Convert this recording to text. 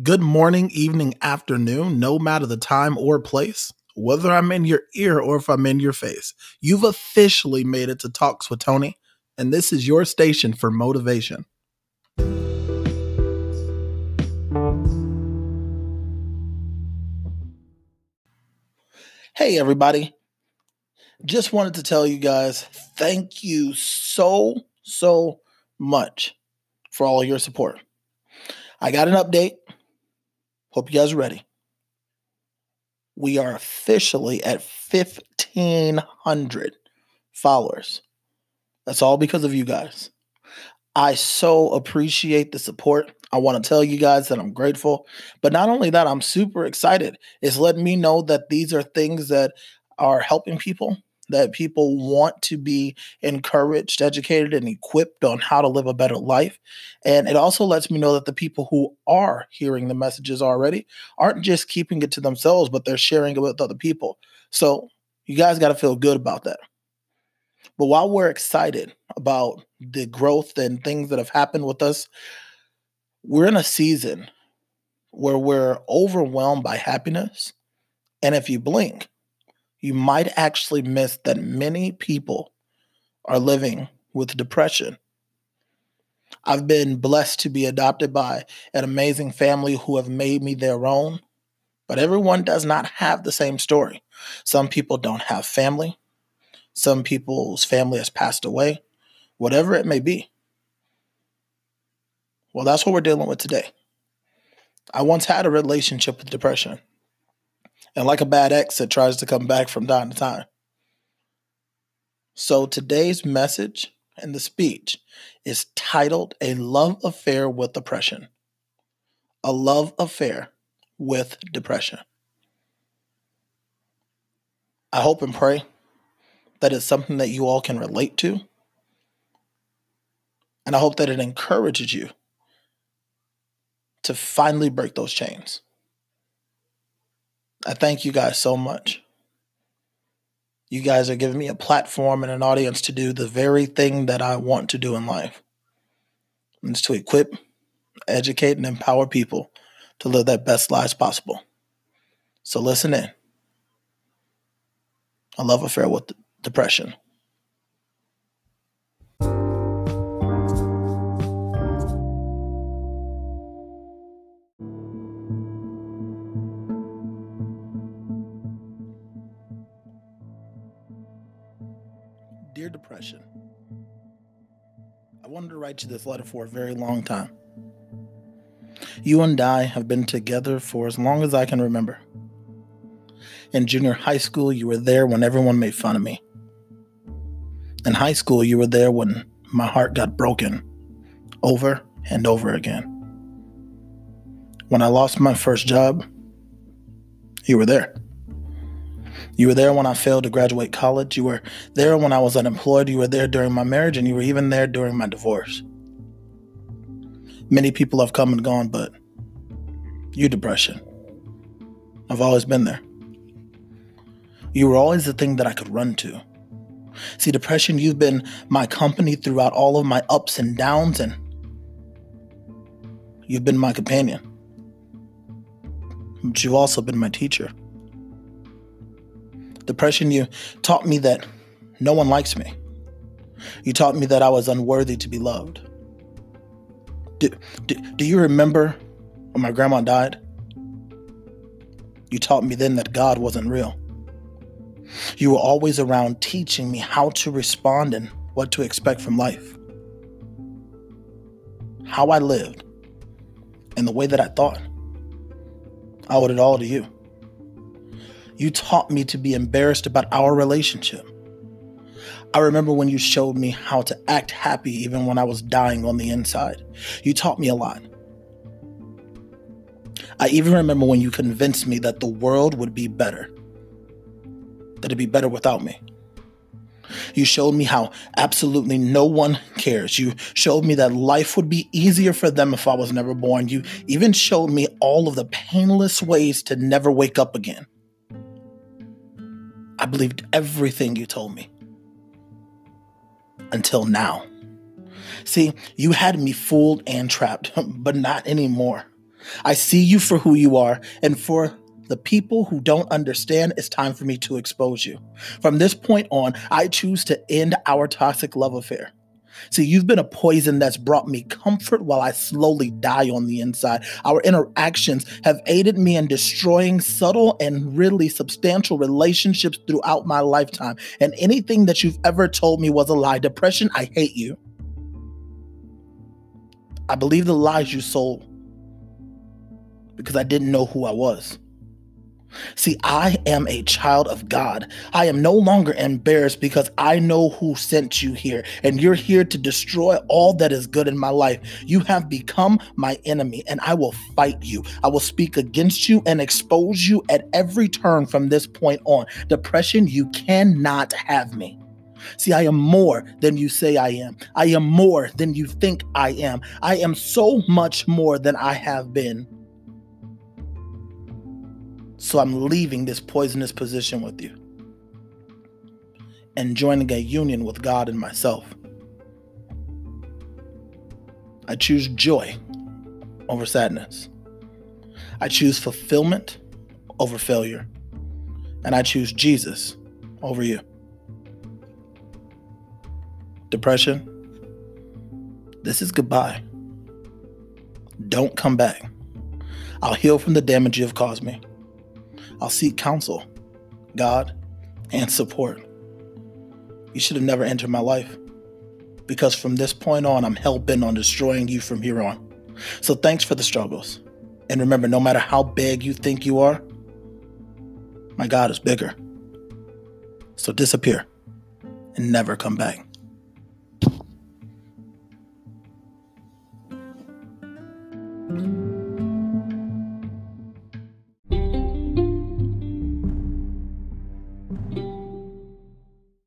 Good morning, evening, afternoon, no matter the time or place, whether I'm in your ear or if I'm in your face. You've officially made it to Talks with Tony, and this is your station for motivation. Hey, everybody. Just wanted to tell you guys thank you so, so much for all your support. I got an update. Hope you guys are ready. We are officially at 1,500 followers. That's all because of you guys. I so appreciate the support. I want to tell you guys that I'm grateful. But not only that, I'm super excited. It's letting me know that these are things that are helping people, that people want to be encouraged, educated, and equipped on how to live a better life. And it also lets me know that the people who are hearing the messages already aren't just keeping it to themselves, but they're sharing it with other people. So you guys got to feel good about that. But while we're excited about the growth and things that have happened with us, we're in a season where we're overwhelmed by happiness. And if you blink, you might actually miss that many people are living with depression. I've been blessed to be adopted by an amazing family who have made me their own, but everyone does not have the same story. Some people don't have family, some people's family has passed away, whatever it may be. Well, that's what we're dealing with today. I once had a relationship with depression, and like a bad ex, that tries to come back from time to time. So today's message and the speech is titled A Love Affair with Depression. A Love Affair with Depression. I hope and pray that it's something that you all can relate to. And I hope that it encourages you to finally break those chains. I thank you guys so much. You guys are giving me a platform and an audience to do the very thing that I want to do in life. And it's to equip, educate, and empower people to live their best lives possible. So listen in. A love affair with depression. Dear Depression, I wanted to write you this letter for a very long time. You and I have been together for as long as I can remember. In junior high school, you were there when everyone made fun of me. In high school, you were there when my heart got broken over and over again. When I lost my first job, you were there. You were there when I failed to graduate college. You were there when I was unemployed. You were there during my marriage, and you were even there during my divorce. Many people have come and gone, but you, depression, I've always been there. You were always the thing that I could run to. See, depression, you've been my company throughout all of my ups and downs, and you've been my companion. But you've also been my teacher. Depression, you taught me that no one likes me. You taught me that I was unworthy to be loved. Do, do, do you remember when my grandma died? You taught me then that God wasn't real. You were always around teaching me how to respond and what to expect from life. How I lived and the way that I thought. I owed it all to you. You taught me to be embarrassed about our relationship. I remember when you showed me how to act happy even when I was dying on the inside. You taught me a lot. I even remember when you convinced me that the world would be better, that it'd be better without me. You showed me how absolutely no one cares. You showed me that life would be easier for them if I was never born. You even showed me all of the painless ways to never wake up again. I believed everything you told me. Until now. See, you had me fooled and trapped, but not anymore. I see you for who you are, and for the people who don't understand, it's time for me to expose you. From this point on, I choose to end our toxic love affair. See, you've been a poison that's brought me comfort while I slowly die on the inside. Our interactions have aided me in destroying subtle and really substantial relationships throughout my lifetime. And anything that you've ever told me was a lie. Depression, I hate you. I believe the lies you sold because I didn't know who I was. See, I am a child of God. I am no longer embarrassed because I know who sent you here, and you're here to destroy all that is good in my life. You have become my enemy, and I will fight you. I will speak against you and expose you at every turn from this point on. Depression, you cannot have me. See, I am more than you say I am. I am more than you think I am. I am so much more than I have been. So I'm leaving this poisonous position with you and joining a union with God and myself. I choose joy over sadness. I choose fulfillment over failure. And I choose Jesus over you. Depression, this is goodbye. Don't come back. I'll heal from the damage you have caused me. I'll seek counsel, God, and support. You should have never entered my life because from this point on, I'm hell bent on destroying you from here on. So thanks for the struggles. And remember, no matter how big you think you are, my God is bigger. So disappear and never come back.